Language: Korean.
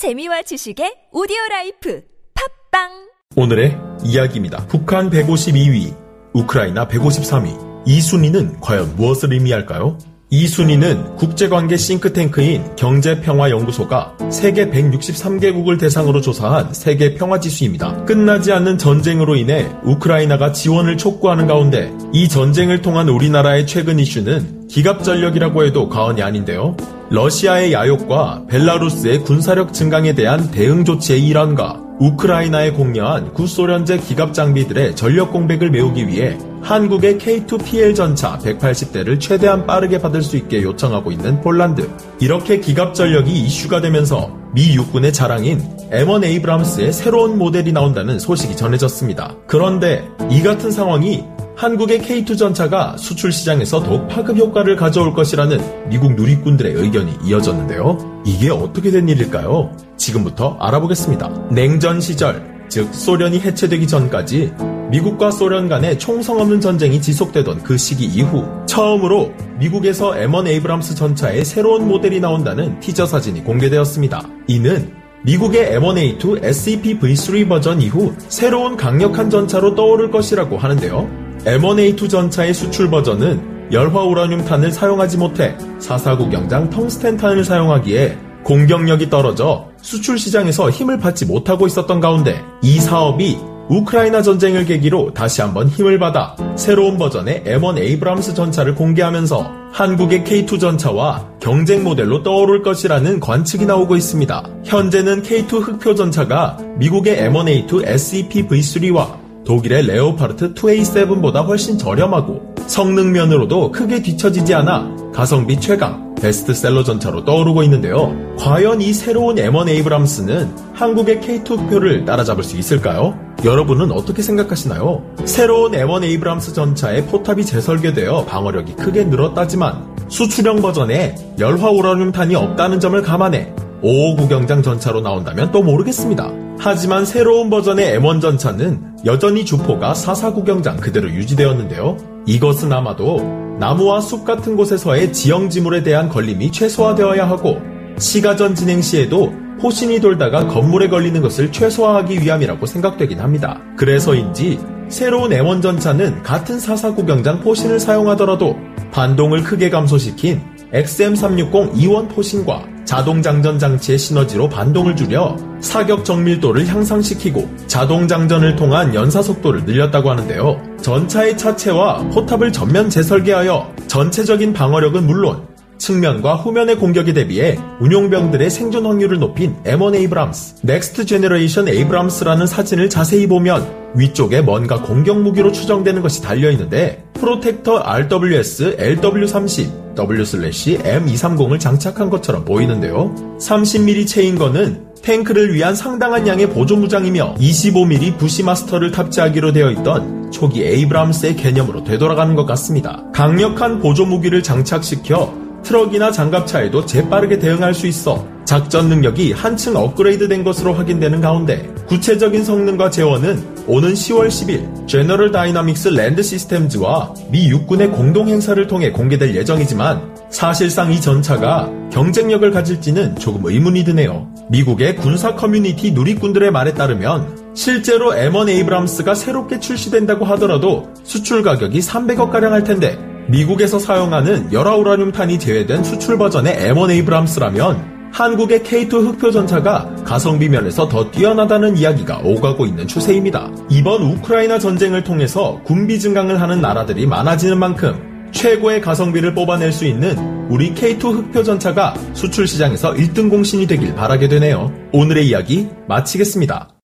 재미와 지식의 오디오 라이프 팟빵 오늘의 이야기입니다. 북한 152위, 우크라이나 153위. 이 순위는 과연 무엇을 의미할까요? 이 순위는 국제관계 싱크탱크인 경제평화연구소가 세계 163개국을 대상으로 조사한 세계 평화지수입니다. 끝나지 않는 전쟁으로 인해 우크라이나가 지원을 촉구하는 가운데 이 전쟁을 통한 우리나라의 최근 이슈는 기갑전력이라고 해도 과언이 아닌데요. 러시아의 야욕과 벨라루스의 군사력 증강에 대한 대응 조치의 일환과 우크라이나에 공여한 구소련제 기갑 장비들의 전력 공백을 메우기 위해 한국의 K2PL 전차 180대를 최대한 빠르게 받을 수 있게 요청하고 있는 폴란드. 이렇게 기갑 전력이 이슈가 되면서 미 육군의 자랑인 M1 에이브람스의 새로운 모델이 나온다는 소식이 전해졌습니다. 그런데 이 같은 상황이 한국의 K2 전차가 수출 시장에서 더욱 파급 효과를 가져올 것이라는 미국 누리꾼들의 의견이 이어졌는데요. 이게 어떻게 된 일일까요? 지금부터 알아보겠습니다. 냉전 시절, 즉 소련이 해체되기 전까지 미국과 소련 간의 총성 없는 전쟁이 지속되던 그 시기 이후 처음으로 미국에서 M1 에이브람스 전차의 새로운 모델이 나온다는 티저 사진이 공개되었습니다. 이는 미국의 M1A2 SEP V3 버전 이후 새로운 강력한 전차로 떠오를 것이라고 하는데요. M1A2 전차의 수출 버전은 열화 우라늄탄을 사용하지 못해 449 경장 텅스텐탄을 사용하기에 공격력이 떨어져 수출 시장에서 힘을 받지 못하고 있었던 가운데 이 사업이 우크라이나 전쟁을 계기로 다시 한번 힘을 받아 새로운 버전의 M1 에이브람스 전차를 공개하면서 한국의 K2 전차와 경쟁 모델로 떠오를 것이라는 관측이 나오고 있습니다. 현재는 K2 흑표 전차가 미국의 M1A2 SEP V3와 독일의 레오파르트 2A7보다 훨씬 저렴하고 성능면으로도 크게 뒤처지지 않아 가성비 최강 베스트셀러 전차로 떠오르고 있는데요. 과연 이 새로운 M1 에이브람스는 한국의 K2 흑표를 따라잡을 수 있을까요? 여러분은 어떻게 생각하시나요? 새로운 M1 에이브람스 전차의 포탑이 재설계되어 방어력이 크게 늘었다지만 수출형 버전에 열화 우라늄탄이 없다는 점을 감안해 559 경장 전차로 나온다면 또 모르겠습니다. 하지만 새로운 버전의 M1 전차는 여전히 주포가 449 경장 그대로 유지되었는데요. 이것은 아마도 나무와 숲 같은 곳에서의 지형 지물에 대한 걸림이 최소화되어야 하고 시가전 진행 시에도 호신이 돌다가 건물에 걸리는 것을 최소화하기 위함이라고 생각되긴 합니다. 그래서인지 새로운 M1 전차는 같은 449 경장 포신을 사용하더라도 반동을 크게 감소시킨 XM360 E1 포신과 자동 장전 장치의 시너지로 반동을 줄여 사격 정밀도를 향상시키고 자동 장전을 통한 연사 속도를 늘렸다고 하는데요. 전차의 차체와 포탑을 전면 재설계하여 전체적인 방어력은 물론 측면과 후면의 공격에 대비해 운용병들의 생존 확률을 높인 M1 에이브람스, next generation 에이브람스라는 사진을 자세히 보면 위쪽에 뭔가 공격 무기로 추정되는 것이 달려 있는데 프로텍터 RWS LW30 W/M230을 장착한 것처럼 보이는데요. 30mm chain gun은 탱크를 위한 상당한 양의 보조 무장이며 25mm 부시마스터를 탑재하기로 되어 있던 초기 에이브람스의 개념으로 되돌아가는 것 같습니다. 강력한 보조 무기를 장착시켜 트럭이나 장갑차에도 재빠르게 대응할 수 있어 작전 능력이 한층 업그레이드된 것으로 확인되는 가운데 구체적인 성능과 제원은 오는 10월 10일 제너럴 다이나믹스 랜드 시스템즈와 미 육군의 공동 행사를 통해 공개될 예정이지만 사실상 이 전차가 경쟁력을 가질지는 조금 의문이 드네요. 미국의 군사 커뮤니티 누리꾼들의 말에 따르면 실제로 M1 에이브람스가 새롭게 출시된다고 하더라도 수출 가격이 300억가량 할 텐데 미국에서 사용하는 열화우라늄탄이 제외된 수출 버전의 M1 에이브람스라면 한국의 K2 흑표 전차가 가성비 면에서 더 뛰어나다는 이야기가 오가고 있는 추세입니다. 이번 우크라이나 전쟁을 통해서 군비 증강을 하는 나라들이 많아지는 만큼 최고의 가성비를 뽑아낼 수 있는 우리 K2 흑표 전차가 수출 시장에서 1등 공신이 되길 바라게 되네요. 오늘의 이야기 마치겠습니다.